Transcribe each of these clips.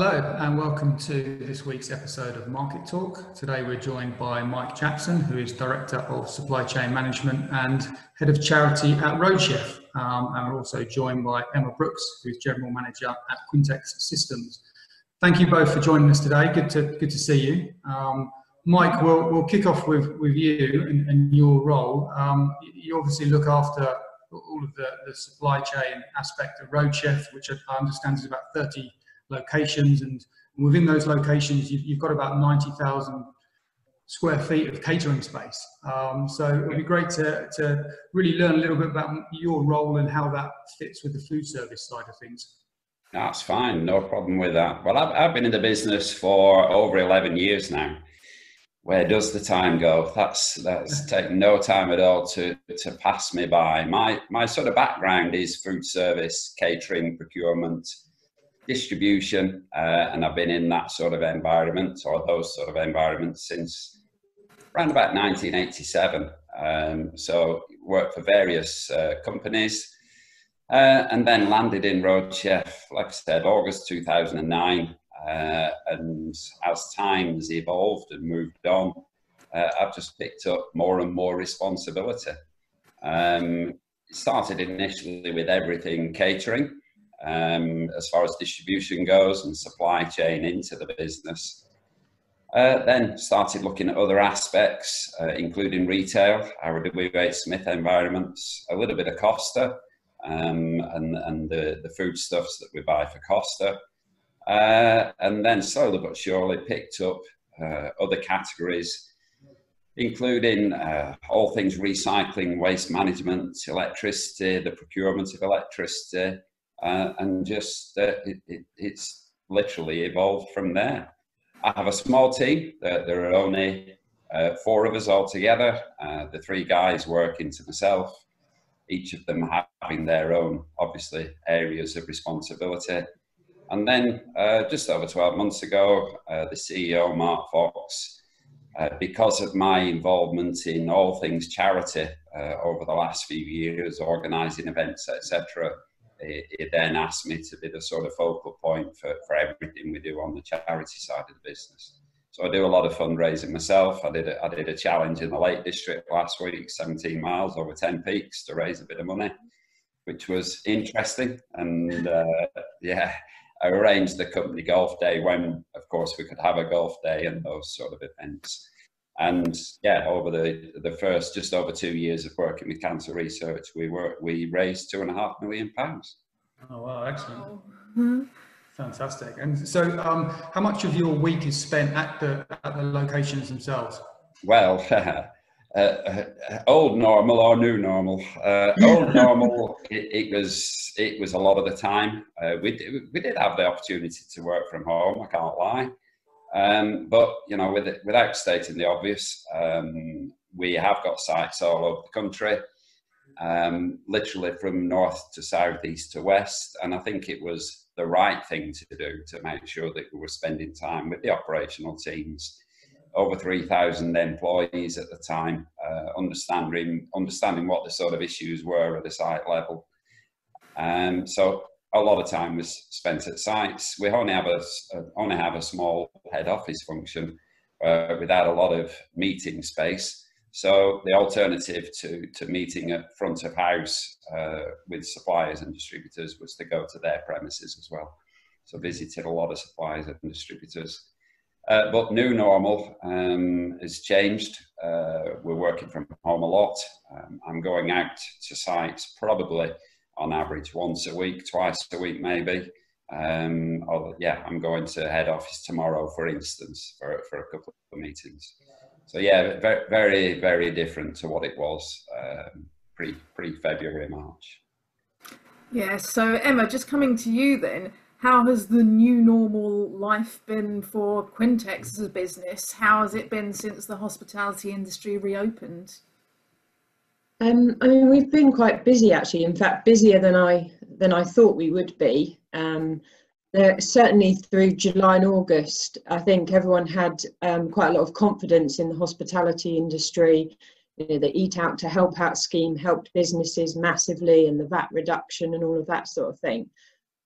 Hello, and welcome to this week's episode of Market Talk. Today we're joined by Mike Jackson, who is Director of Supply Chain Management and Head of Charity at Roadchef. Um, and we're also joined by Emma Brooks, who's General Manager at Quintex Systems. Thank you both for joining us today. Good to, good to see you. Um, Mike, we'll, we'll kick off with, with you and, and your role. Um, you obviously look after all of the, the supply chain aspect of Roadchef, which I understand is about 30 locations, and within those locations, you've, you've got about 90,000 square feet of catering space. Um, so it would be great to, to really learn a little bit about your role and how that fits with the food service side of things. That's fine, no problem with that. Well, I've, I've been in the business for over 11 years now. Where does the time go? That's that's taken no time at all to to pass me by. My my sort of background is food service, catering, procurement, distribution, uh, and I've been in that sort of environment or those sort of environments since around about 1987. Um, so worked for various uh, companies, uh, and then landed in Roadchef, like I said, August 2009. Uh, and as times evolved and moved on, uh, I've just picked up more and more responsibility. Um, started initially with everything catering, um, as far as distribution goes and supply chain into the business. Uh, then started looking at other aspects, uh, including retail, our Smith environments, a little bit of Costa, um, and, and the, the foodstuffs that we buy for Costa. Uh, and then slowly but surely picked up uh, other categories, including uh, all things recycling, waste management, electricity, the procurement of electricity, uh, and just uh, it, it, it's literally evolved from there. I have a small team. There, there are only uh, four of us altogether. Uh, the three guys work into myself, each of them having their own, obviously, areas of responsibility. And then uh, just over 12 months ago, uh, the CEO, Mark Fox, because of my involvement in all things charity over the last few years, organising events, etc., he, then asked me to be the sort of focal point for, for everything we do on the charity side of the business. So I do a lot of fundraising myself. I did a, I did a challenge in the Lake District last week, 17 miles over 10 peaks to raise a bit of money, which was interesting. And uh, yeah, I arranged the company golf day when, of course, we could have a golf day and those sort of events. And yeah, over the the first just over two years of working with cancer research, we were we raised two and a half million pounds. Oh wow, excellent. Mm-hmm. Fantastic. And so, um, how much of your week is spent at the at the locations themselves? Well, uh, uh, old normal or new normal. Uh, old normal, it, it, was it was a lot of the time. Uh, we we did have the opportunity to work from home. I can't lie. Um, but you know, with it, without stating the obvious, um, we have got sites all over the country, um, literally from north to south, east to west, and I think it was the right thing to do to make sure that we were spending time with the operational teams. Over 3,000 employees at the time, uh, understanding understanding what the sort of issues were at the site level. Um, so a lot of time was spent at sites. We only have a only have a small head office function uh, without a lot of meeting space. So the alternative to to meeting at front of house uh, with suppliers and distributors was to go to their premises as well. So visited a lot of suppliers and distributors. Uh, but new normal um, has changed. Uh, we're working from home a lot. Um, I'm going out to sites probably on average once a week, twice a week maybe. Um, yeah, I'm going to head office tomorrow, for instance, for, for a couple of meetings. So yeah, very, very, very different to what it was um, pre pre February March. Yeah. So Emma, just coming to you then, how has the new normal life been for Quintex as a business? How has it been since the hospitality industry reopened? Um, I mean, we've been quite busy actually. In fact, busier than I than I thought we would be. Um, certainly through July and August, I think everyone had um, quite a lot of confidence in the hospitality industry. You know, the Eat Out to Help Out scheme helped businesses massively, and the VAT reduction and all of that sort of thing.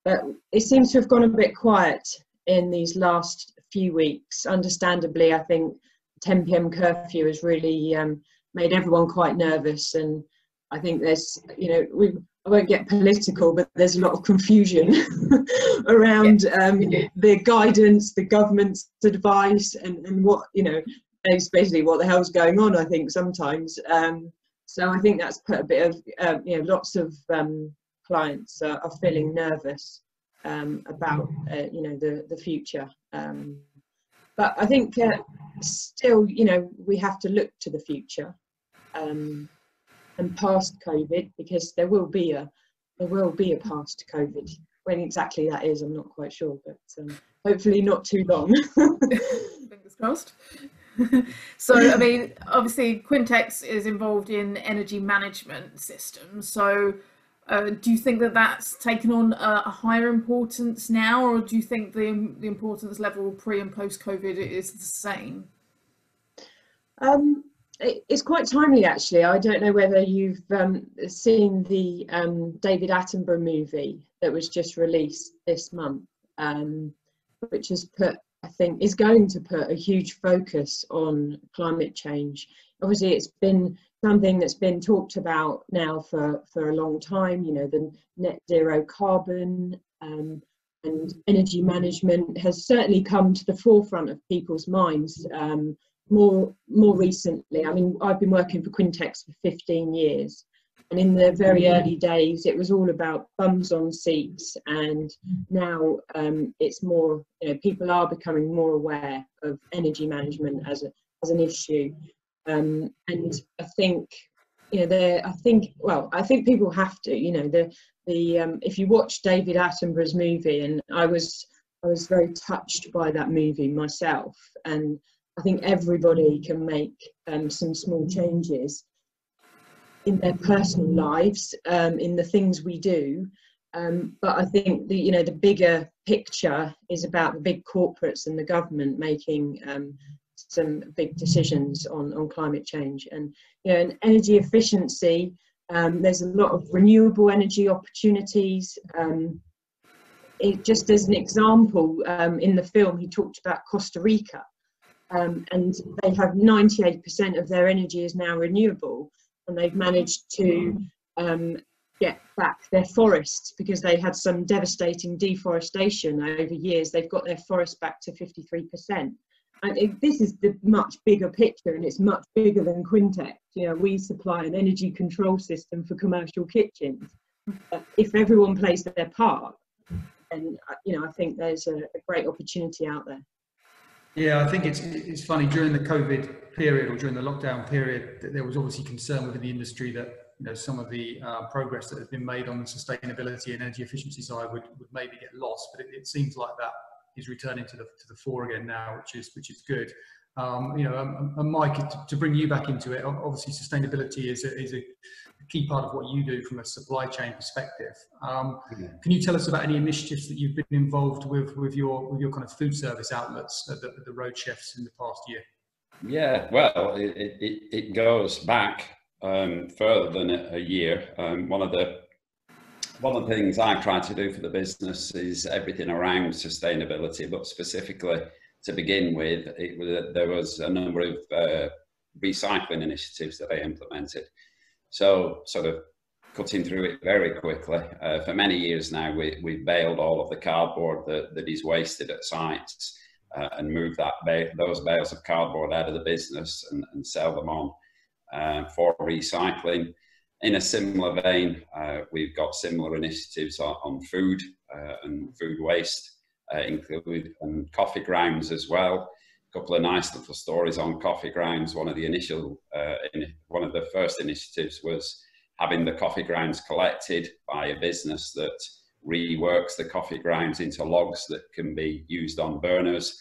But it seems to have gone a bit quiet in these last few weeks. Understandably, I think 10 p.m. curfew has really um, made everyone quite nervous, and I think there's, you know, we I won't get political, but there's a lot of confusion around um, the guidance, the government's advice, and, and what you know, it's basically what the hell's going on. I think sometimes. Um, so I think that's put a bit of uh, you know, lots of um, clients are, are, feeling nervous um, about uh, you know the the future. Um, but I think uh, still, you know, we have to look to the future. Um, and past COVID because there will be a there will be a past COVID. When exactly that is, I'm not quite sure, but um, hopefully not too long. Fingers crossed. so, I mean, obviously, Quintex is involved in energy management systems. So, uh, do you think that that's taken on a, a, higher importance now, or do you think the, the importance level pre and post COVID is the same? Um, it's quite timely actually. I don't know whether you've um, seen the um, David Attenborough movie that was just released this month, um, which has put, I think, is going to put a huge focus on climate change. Obviously, it's been something that's been talked about now for, for a long time, you know, the net zero carbon um, and energy management has certainly come to the forefront of people's minds um, more more recently. I mean, I've been working for Quintex for 15 years, and in the very early days, it was all about bums on seats, and now um, it's more. You know, people are becoming more aware of energy management as a as an issue, um, and I think you know there. I think well, I think people have to. You know, the the um, if you watch David Attenborough's movie, and I was I was very touched by that movie myself, and I think everybody can make um, some small changes in their personal lives, um, in the things we do. Um, but I think the you know the bigger picture is about the big corporates and the government making um, some big decisions on on climate change and you know and energy efficiency. Um, there's a lot of renewable energy opportunities. Um, it, just as an example, in the film, he talked about Costa Rica um, and they have 98% of their energy is now renewable, and they've managed to um, get back their forests because they had some devastating deforestation over years. They've got their forests back to 53%. And it, this is the much bigger picture, and it's much bigger than Quintex. You know, we supply an energy control system for commercial kitchens. But if everyone plays their part, then you know, I think there's a, a great opportunity out there. Yeah, I think it's it's funny during the COVID period or during the lockdown period, that there was obviously concern within the industry that you know some of the uh, progress that has been made on the sustainability and energy efficiency side would, would maybe get lost. But it, it seems like that is returning to the to the fore again now, which is which is good. Um, you know, um, and Mike, to, to, bring you back into it, obviously sustainability is a, is a key part of what you do from a supply chain perspective. Um, Can you tell us about any initiatives that you've been involved with with your with your kind of food service outlets at the, the Roadchefs in the past year? Yeah, well, it, it, it goes back um, further than a, year. Um, one of the one of the things I try to do for the business is everything around sustainability, but specifically to begin with, it, there was a number of uh, recycling initiatives that I implemented. So, sort of cutting through it very quickly. Uh, for many years now, we, we've baled all of the cardboard that, that is wasted at sites uh, and moved that ba- those bales of cardboard out of the business and, and sell them on uh, for recycling. In a similar vein, uh, we've got similar initiatives on, on food uh, and food waste uh, include and coffee grounds as well. A couple of nice little stories on coffee grounds. One of the initial, uh, in, one of the first initiatives was having the coffee grounds collected by a business that reworks the coffee grounds into logs that can be used on burners.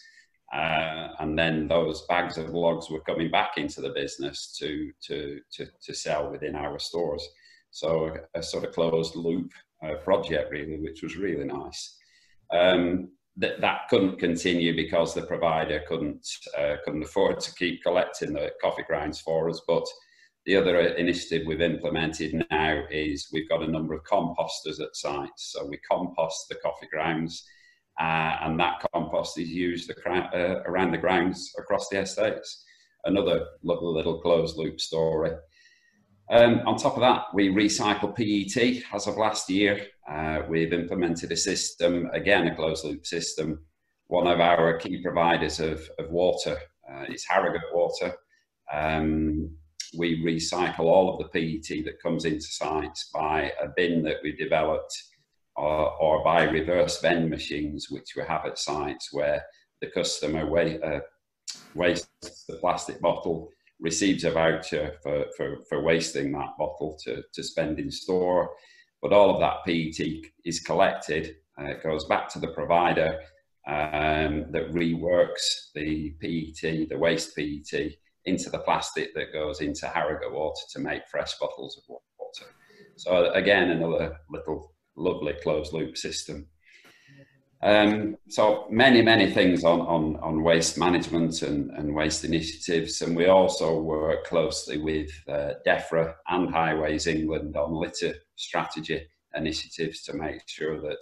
Uh, and then those bags of logs were coming back into the business to, to, to, to sell within our stores. So a, a sort of closed loop uh, project really, which was really nice. Um, that that couldn't continue because the provider couldn't uh, couldn't afford to keep collecting the coffee grounds for us. But the other initiative we've implemented now is we've got a number of composters at sites, so we compost the coffee grounds. uh, and that compost is used uh, around the grounds across the estates. Another lovely little closed loop story. Um, on top of that, we recycle PET as of last year. Uh, we've implemented a system, again, a closed loop system. One of our key providers of, of water uh, is Harrogate Water. Um, we recycle all of the PET that comes into sites by a bin that we've developed or, or by reverse vend machines, which we have at sites where the customer wa- uh, wastes the plastic bottle, receives a voucher for, for, for wasting that bottle to, to spend in store. But all of that PET is collected, and it goes back to the provider um, that reworks the PET, the waste PET, into the plastic that goes into Harrogate water to make fresh bottles of water. So again, another little lovely closed loop system. Um, so many, many things on, on, on waste management and, and waste initiatives. And we also work closely with uh, DEFRA and Highways England on litter strategy initiatives to make sure that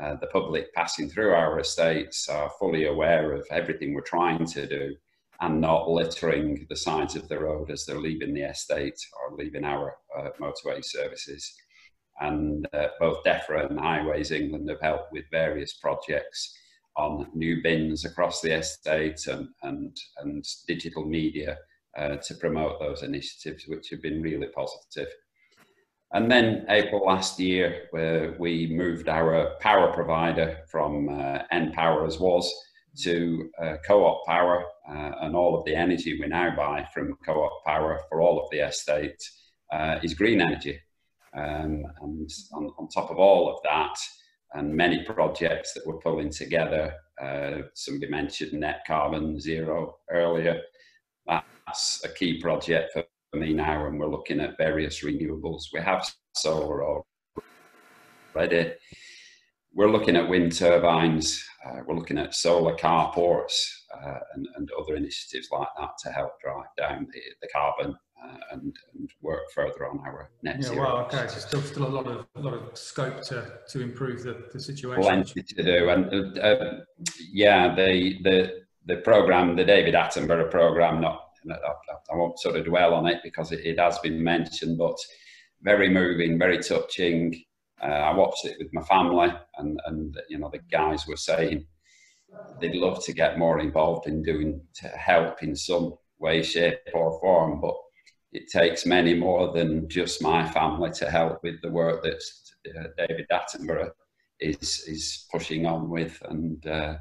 uh, the public passing through our estates are fully aware of everything we're trying to do and not littering the sides of the road as they're leaving the estate or leaving our uh, motorway services and uh, both DEFRA and Highways England have helped with various projects on new bins across the estate and, and, and digital media uh, to promote those initiatives, which have been really positive. And then April last year, we moved our power provider from uh, npower as was to uh, co-op power, uh, and all of the energy we now buy from co-op power for all of the estate uh, is green energy. Um, and on, on, top of all of that, and many projects that we're pulling together, uh, somebody mentioned net carbon zero earlier. That's a key project for me now, and we're looking at various renewables. We have solar already. We're looking at wind turbines. Uh, we're looking at solar carports uh, and, and, other initiatives like that to help drive down the, the carbon and, and, work further on our net yeah, zero. Well, okay, so still still a lot of a lot of scope to to improve the, the situation. Plenty to do, and uh, yeah, the the the program, the David Attenborough program, not I won't sort of dwell on it because it, it has been mentioned, but very moving, very touching. Uh, I watched it with my family, and and you know the guys were saying they'd love to get more involved in doing to help in some way, shape, or form, but it takes many more than just my family to help with the work that uh, David Attenborough is is pushing on with, and uh,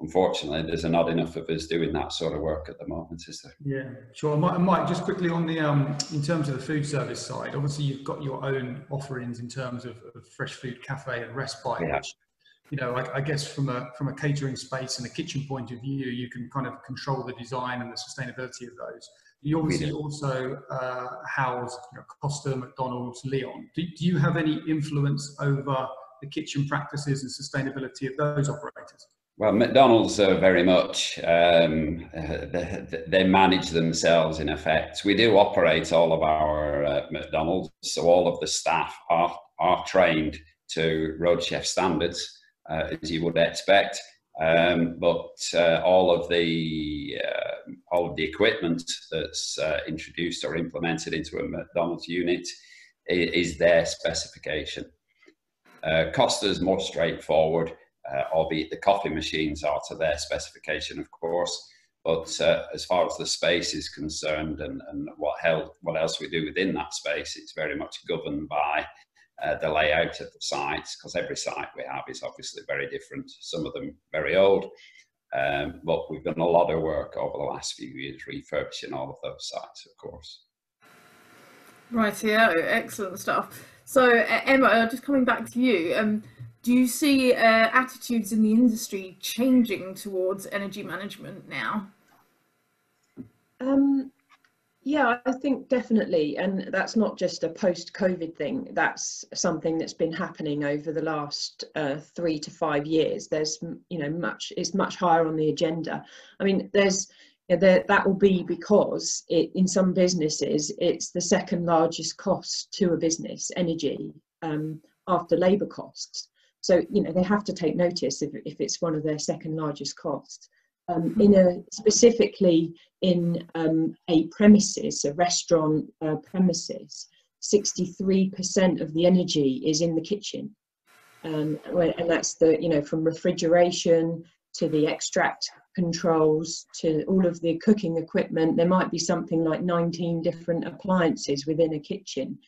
unfortunately, there's not enough of us doing that sort of work at the moment, is there? Yeah, sure. Mike, Mike just quickly on the um, in terms of the food service side, obviously you've got your own offerings in terms of, of fresh food cafe and respite, yeah. which you know, I, I, guess from a from a catering space and a kitchen point of view, you can kind of control the design and the sustainability of those. You obviously also uh, house you know, Costa, McDonald's, Leon. Do, do, you have any influence over the kitchen practices and sustainability of those operators? Well, McDonald's are very much, um, they, they, manage themselves in effect. We do operate all of our uh, McDonald's, so all of the staff are, are trained to Roadchef standards, uh, as you would expect. Um, but uh, all of the uh, all of the equipment that's uh, introduced or implemented into a McDonald's unit is, is their specification. Uh, Costa's more straightforward, uh, albeit the coffee machines are to their specification, of course. But uh, as far as the space is concerned and, and what, what else we do within that space, it's very much governed by uh, the layout of the sites, because every site we have is obviously very different, some of them very old. Um, but we've done a lot of work over the last few years refurbishing all of those sites, of course. Right, yeah, excellent stuff. So, Emma, just coming back to you, um, do you see uh, attitudes in the industry changing towards energy management now? Um, yeah, I think definitely, and that's not just a post-COVID thing. That's something that's been happening over the last uh, three to five years. There's, you know, much it's much higher on the agenda. I mean, there's there, that will be because it, in some businesses it's the second largest cost to a business, energy, um, after labour costs. so you know they have to take notice if, if it's one of their second largest costs. Um, in a specifically in um, a premises, a restaurant uh, premises, 63% of the energy is in the kitchen, um, and that's the you know from refrigeration to the extract controls to all of the cooking equipment. There might be something like 19 different appliances within a kitchen,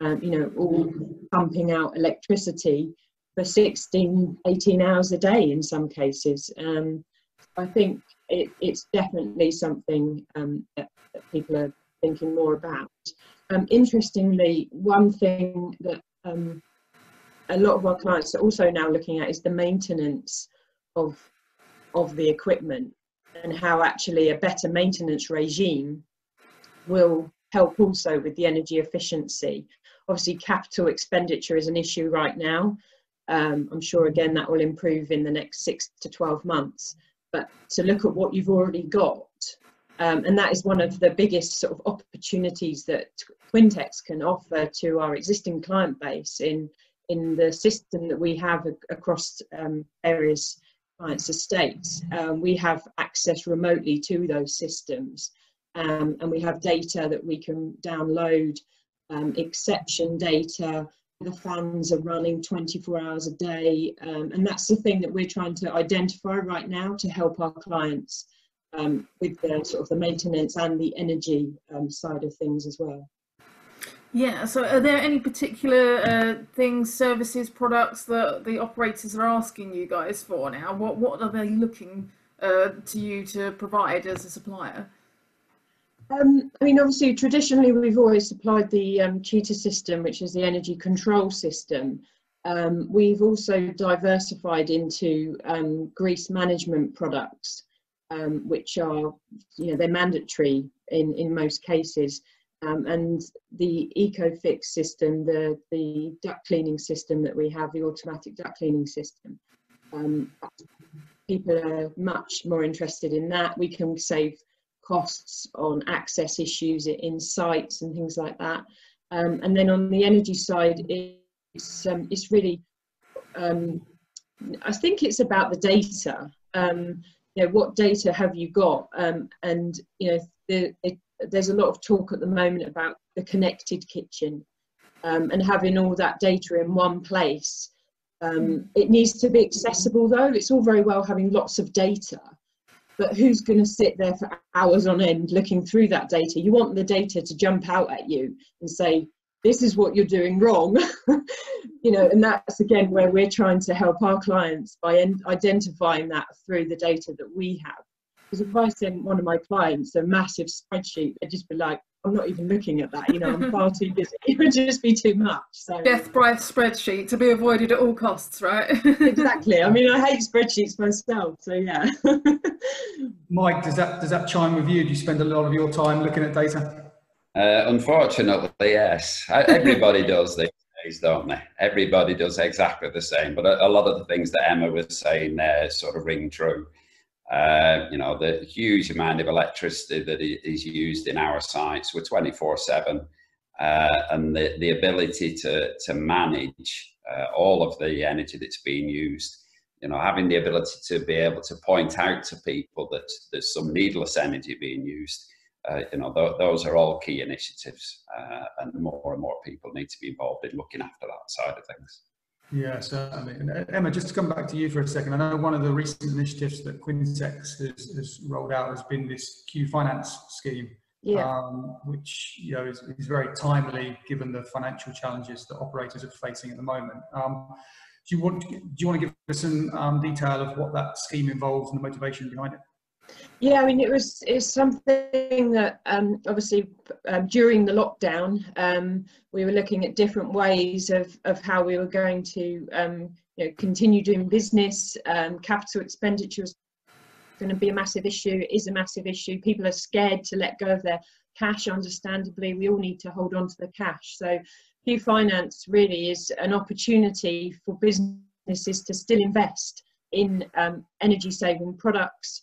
um, you know, all pumping out electricity for 16, 18 hours a day in some cases. Um, I think it, it's definitely something um, that, that, people are thinking more about. Um, interestingly, one thing that um, a lot of our clients are also now looking at is the maintenance of of the equipment and how actually a better maintenance regime will help also with the energy efficiency. Obviously, capital expenditure is an issue right now. Um, I'm sure again that will improve in the next six to 12 months. But to look at what you've already got, um, and that is one of the biggest sort of opportunities that Quintex can offer to our existing client base in in the system that we have across um, various clients' estates. Um, we have access remotely to those systems, um, and we have data that we can download, um, exception data, the fans are running 24 hours a day. Um, and that's the thing that we're trying to identify right now to help our clients um, with the sort of the maintenance and the energy um, side of things as well. Yeah, so are there any particular uh, things, services, products that the operators are asking you guys for now? What, what are they looking uh, to you to provide as a supplier? Um, I mean, obviously, traditionally we've always supplied the um, Cheetah system, which is the energy control system. Um, we've also diversified into um, grease management products, um, which are, you know, they're mandatory in, in most cases. Um, and the EcoFix system, the, the duct cleaning system that we have, the automatic duct cleaning system, people are much more interested in that. We can save costs on access issues in sites and things like that. Um, and then on the energy side, it's, um, it's really, um, I think it's about the data. Um, you know, what data have you got? Um, and, you know, the, it, there's a lot of talk at the moment about the connected kitchen um, and having all that data in one place. it needs to be accessible though. It's all very well having lots of data, but who's going to sit there for hours on end looking through that data? You want the data to jump out at you and say, this is what you're doing wrong. you know, and that's again where we're trying to help our clients by identifying that through the data that we have. Because if I send one of my clients a massive spreadsheet, they'd just be like, I'm not even looking at that. You know, I'm far too busy. It would just be too much. So death price spreadsheet to be avoided at all costs, right? exactly. I mean, I hate spreadsheets myself. So yeah. Mike, does that does that chime with you? Do you spend a lot of your time looking at data? Uh, unfortunately, yes. Everybody does these days, don't they? Everybody does exactly the same. But a, a lot of the things that Emma was saying there sort of ring true. Uh, you know, the huge amount of electricity that is used in our sites. We're 24 7. Uh, and the, the ability to, to manage uh, all of the energy that's being used, you know, having the ability to be able to point out to people that there's some needless energy being used, uh, you know, th- those are all key initiatives. Uh, and more and more people need to be involved in looking after that side of things. Yeah, certainly. And uh, Emma, just to come back to you for a second, I know one of the recent initiatives that Quintex has, has rolled out has been this Q Finance scheme, yeah. um, which you know is, is, very timely given the financial challenges that operators are facing at the moment. Um, do you want do you want to give us some um, detail of what that scheme involves and the motivation behind it? Yeah, I mean, it was it's something that um, obviously um, during the lockdown um, we were looking at different ways of of how we were going to um, you know continue doing business. Um, capital expenditure is going to be a massive issue. It is a massive issue. People are scared to let go of their cash. Understandably, we all need to hold on to the cash. So, Q Finance really is an opportunity for businesses to still invest in energy saving products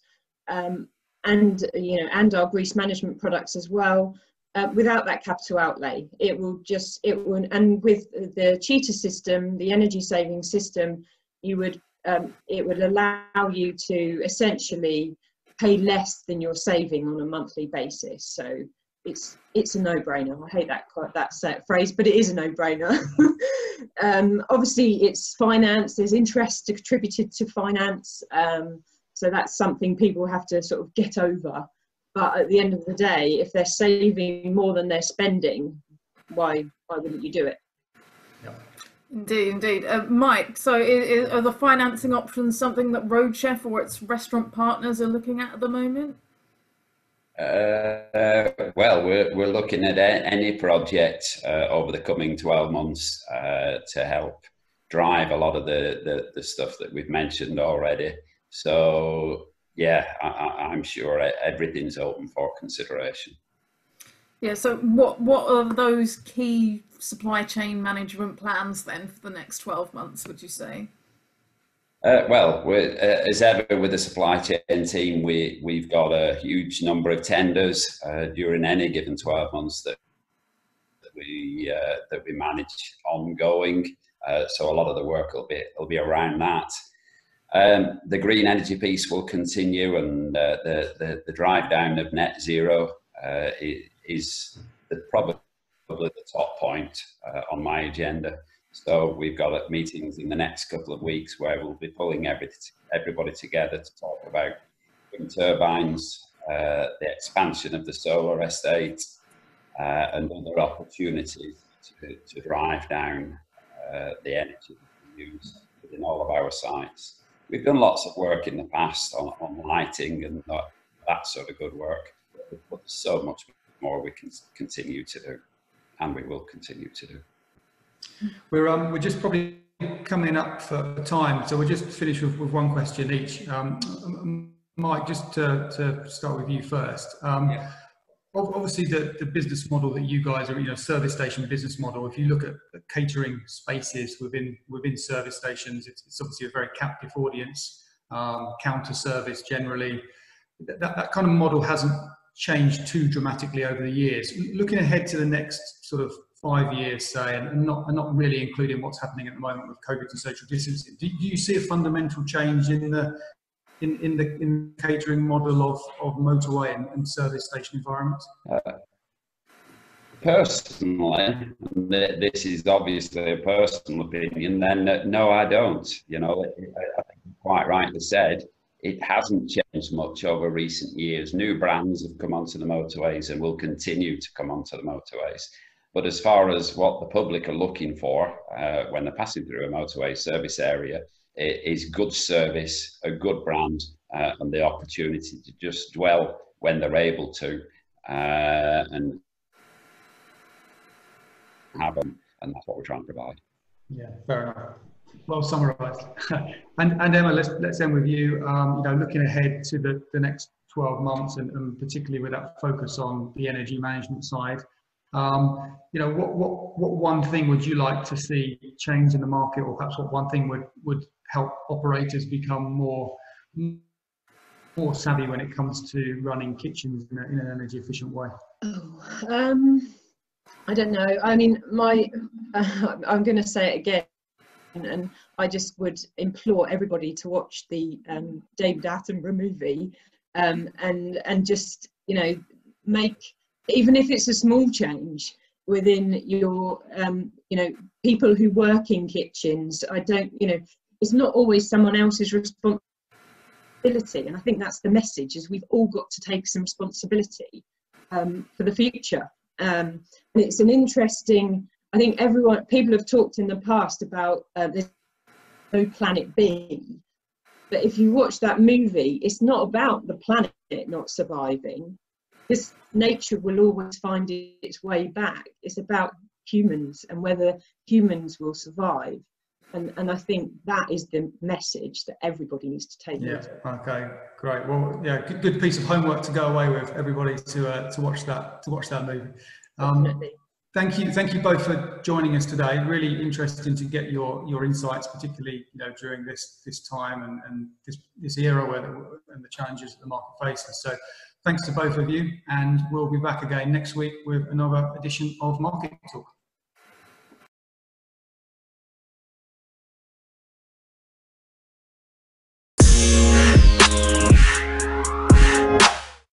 um, and you know and our grease management products as well uh, without that capital outlay it will just it will and with the cheetah system the energy saving system you would um, it would allow you to essentially pay less than you're saving on a monthly basis. So it's it's a no-brainer. I hate that that set phrase, but it is a no-brainer. um, obviously, it's finance. There's interest attributed to finance, um, so that's something people have to sort of get over. But at the end of the day, if they're saving more than they're spending, why why wouldn't you do it? Indeed, indeed. Uh, Mike, so is, are the financing options something that Roadchef or its restaurant partners are looking at at the moment? Uh, well, we're, we're looking at any project uh, over the coming 12 months uh, to help drive a lot of the, the, the, stuff that we've mentioned already. So, yeah, I, I'm sure everything's open for consideration. Yeah, so what, what are those key supply chain management plans then for the next 12 months, would you say? Uh, well, uh, as ever with the supply chain team, we, we've got a huge number of tenders uh, during any given 12 months that, that we, uh, that we manage ongoing. Uh, so a lot of the work will be, will be around that. Um, the green energy piece will continue and uh, the, the, the, drive down of net zero is the, probably the top point on my agenda. So we've got meetings in the next couple of weeks where we'll be pulling every, everybody together to talk about wind turbines, uh, the expansion of the solar estate, uh, and other opportunities to, to drive down uh, the energy use within all of our sites. We've done lots of work in the past on, on lighting and that, that sort of good work, but there's so much more we can continue to do, and we will continue to do. We're um, we're just probably coming up for time, so we'll just finish with, with one question each. Um, Mike, just to, to start with you first. Um, yeah. Obviously, the, the business model that you guys are, you know, service station business model. If you look at catering spaces within within service stations, it's, it's obviously a very captive audience. Um, counter service generally, that, that kind of model hasn't changed too dramatically over the years. Looking ahead to the next sort of five years, say, and not, and not really including what's happening at the moment with COVID and social distancing, do, do you see a fundamental change in the in, in the in catering model of, of motorway and, and service station environments? Uh, personally, this is obviously a personal opinion, then uh, no, I don't. You know, I, think quite rightly said, it hasn't changed much over recent years. New brands have come onto the motorways and will continue to come onto the motorways. But as far as what the public are looking for uh, when they're passing through a motorway service area, is good service, a good brand, uh, and the opportunity to just dwell when they're able to uh, and have them. And that's what we're trying to provide. Yeah, fair enough. Well summarised. and, and Emma, let's, let's end with you. Um, you know, looking ahead to the, the next 12 months and, and particularly with that focus on the energy management side. Um, you know, what, what, what one thing would you like to see change in the market, or perhaps what one thing would, would help operators become more more savvy when it comes to running kitchens in, a, in an energy efficient way? Oh, um, I don't know. I mean, my uh, I'm going to say it again, and I just would implore everybody to watch the um, David Attenborough movie, um, and and just you know make even if it's a small change within your um, you know people who work in kitchens i don't you know it's not always someone else's responsibility and i think that's the message is we've all got to take some responsibility um, for the future um, and it's an interesting i think everyone people have talked in the past about uh, this no planet b but if you watch that movie it's not about the planet not surviving this nature will always find its way back. It's about humans and whether humans will survive. And, and I think that is the message that everybody needs to take. Yeah. Okay. Great. Well, yeah. Good, good, piece of homework to go away with everybody to uh, to watch that to watch that movie. Um, thank you. Thank you both for joining us today. Really interesting to get your your insights, particularly you know during this this time and, and this this era where the, and the challenges that the market faces. So Thanks to both of you, and we'll be back again next week with another edition of Market Talk.